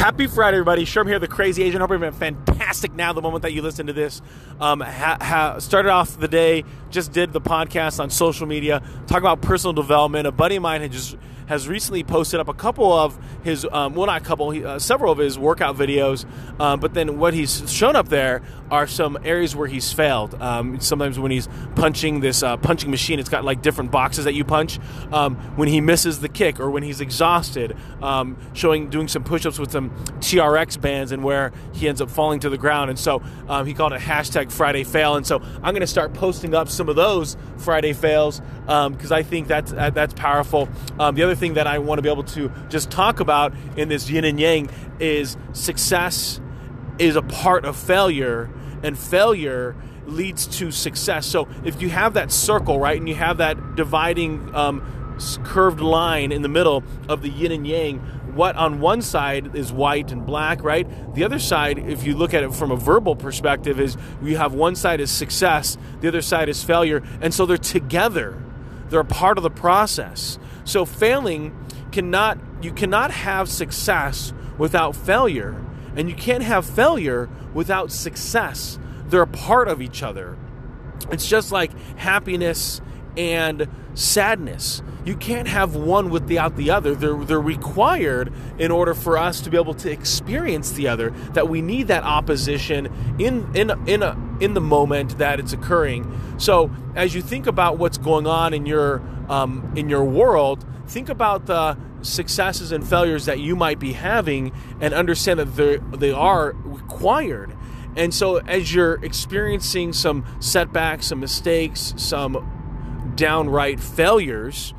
Happy Friday, everybody. Sherm here, the crazy agent. Hope having a fantastic now, the moment that you listen to this. Um, ha- ha- started off the day, just did the podcast on social media, talking about personal development. A buddy of mine had just has recently posted up a couple of his, um, well, not a couple, uh, several of his workout videos. Um, but then what he's shown up there are some areas where he's failed. Um, sometimes when he's punching this uh, punching machine, it's got like different boxes that you punch. Um, when he misses the kick or when he's exhausted, um, showing doing some push-ups with some TRX bands and where he ends up falling to the ground. And so um, he called it hashtag Friday fail. And so I'm going to start posting up some of those Friday fails because I think that's uh, that's powerful. the other thing that I want to be able to just talk about in this yin and yang is success is a part of failure, and failure leads to success. So if you have that circle, right, and you have that dividing um, curved line in the middle of the yin and yang, what on one side is white and black, right? The other side, if you look at it from a verbal perspective, is you have one side is success, the other side is failure, and so they're together. They're a part of the process. So failing cannot you cannot have success without failure, and you can't have failure without success. They're a part of each other. It's just like happiness and sadness. You can't have one without the other. They're, they're required in order for us to be able to experience the other. That we need that opposition in in in a, in the moment that it's occurring. So as you think about what's going on in your um, in your world, think about the successes and failures that you might be having, and understand that they they are required. And so, as you're experiencing some setbacks, some mistakes, some downright failures,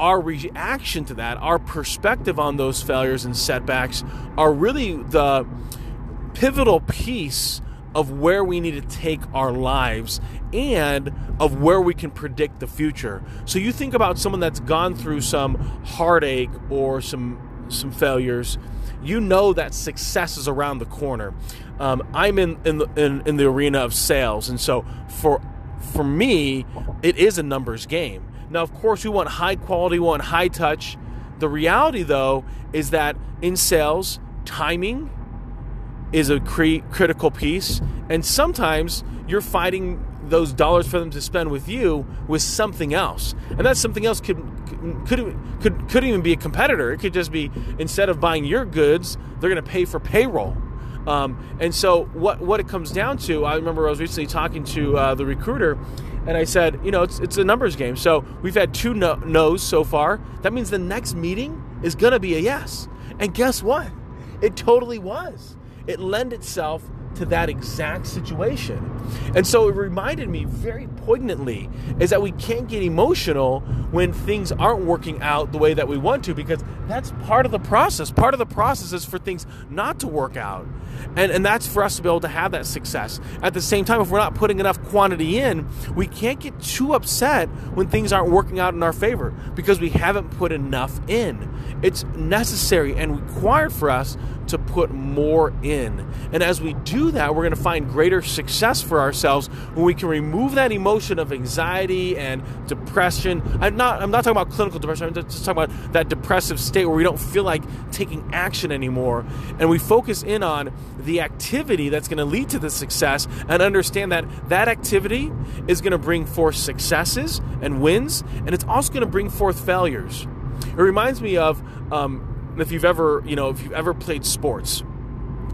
our reaction to that, our perspective on those failures and setbacks, are really the pivotal piece of where we need to take our lives and of where we can predict the future. So you think about someone that's gone through some heartache or some some failures, you know that success is around the corner. Um, I'm in in the, in in the arena of sales, and so for for me, it is a numbers game. Now, of course, we want high quality, we want high touch. The reality, though, is that in sales, timing is a cre- critical piece, and sometimes you're fighting those dollars for them to spend with you with something else, and that something else could could could could even be a competitor. It could just be instead of buying your goods, they're going to pay for payroll. Um, and so what what it comes down to, I remember I was recently talking to uh, the recruiter, and I said, you know, it's it's a numbers game. So we've had two no- no's so far. That means the next meeting is going to be a yes. And guess what? It totally was. It lent itself to that exact situation. And so it reminded me very poignantly is that we can't get emotional when things aren't working out the way that we want to because that's part of the process. Part of the process is for things not to work out. And and that's for us to be able to have that success. At the same time if we're not putting enough quantity in, we can't get too upset when things aren't working out in our favor because we haven't put enough in. It's necessary and required for us to put more in. And as we do that, we're going to find greater success for ourselves when we can remove that emotion of anxiety and depression. I'm not I'm not talking about clinical depression. I'm just talking about that depressive state where we don't feel like taking action anymore and we focus in on the activity that's going to lead to the success and understand that that activity is going to bring forth successes and wins and it's also going to bring forth failures. It reminds me of um, if you've ever, you know, if you've ever played sports,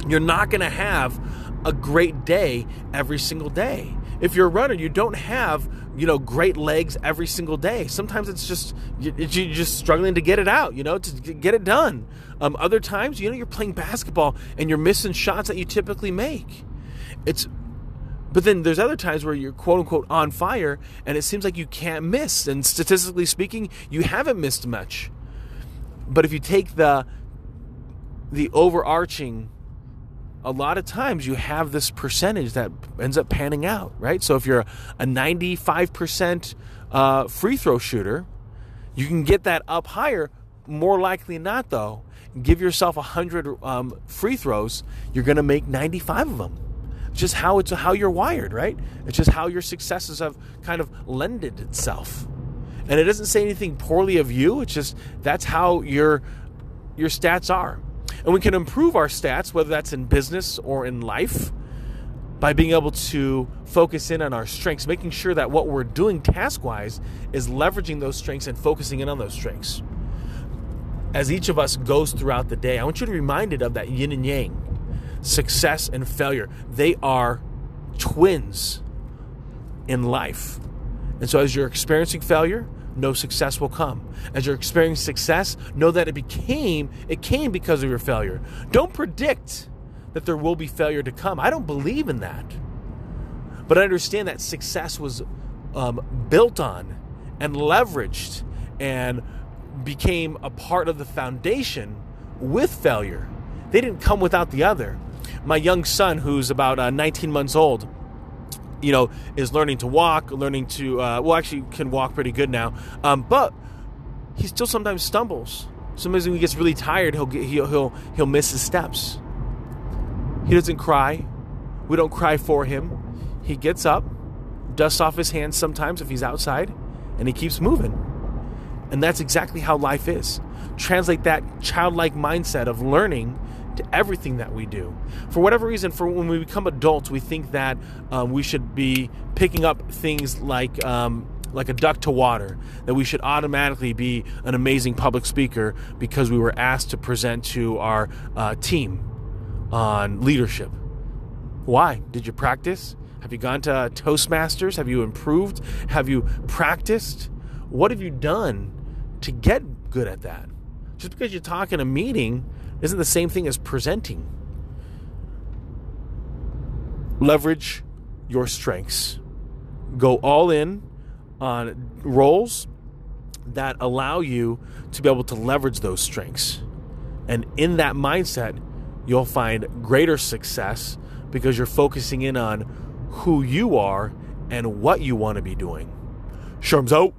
you're not going to have a great day every single day. If you're a runner, you don't have, you know, great legs every single day. Sometimes it's just you're just struggling to get it out, you know, to get it done. Um, other times, you know, you're playing basketball and you're missing shots that you typically make. It's but then there's other times where you're quote unquote on fire and it seems like you can't miss. And statistically speaking, you haven't missed much. But if you take the the overarching a lot of times you have this percentage that ends up panning out, right? So if you're a 95% uh, free throw shooter, you can get that up higher. More likely not, though, give yourself 100 um, free throws, you're going to make 95 of them. It's just how it's how you're wired, right? It's just how your successes have kind of lended itself. And it doesn't say anything poorly of you. It's just that's how your your stats are. And we can improve our stats, whether that's in business or in life, by being able to focus in on our strengths, making sure that what we're doing task wise is leveraging those strengths and focusing in on those strengths. As each of us goes throughout the day, I want you to be reminded of that yin and yang success and failure. They are twins in life. And so as you're experiencing failure, know success will come. As you're experiencing success, know that it became it came because of your failure. Don't predict that there will be failure to come. I don't believe in that. But I understand that success was um, built on and leveraged and became a part of the foundation with failure. They didn't come without the other. My young son, who's about uh, 19 months old, you know, is learning to walk, learning to, uh, well, actually can walk pretty good now, um, but he still sometimes stumbles. Sometimes when he gets really tired, he'll, get, he'll, he'll, he'll miss his steps. He doesn't cry. We don't cry for him. He gets up, dusts off his hands sometimes if he's outside, and he keeps moving. And that's exactly how life is. Translate that childlike mindset of learning to everything that we do. For whatever reason, for when we become adults, we think that um, we should be picking up things like um, like a duck to water, that we should automatically be an amazing public speaker because we were asked to present to our uh, team on leadership. Why? Did you practice? Have you gone to Toastmasters? Have you improved? Have you practiced? What have you done to get good at that? Just because you talk in a meeting isn't the same thing as presenting. Leverage your strengths. Go all in on roles that allow you to be able to leverage those strengths. And in that mindset, you'll find greater success because you're focusing in on who you are and what you want to be doing. Sherm's out.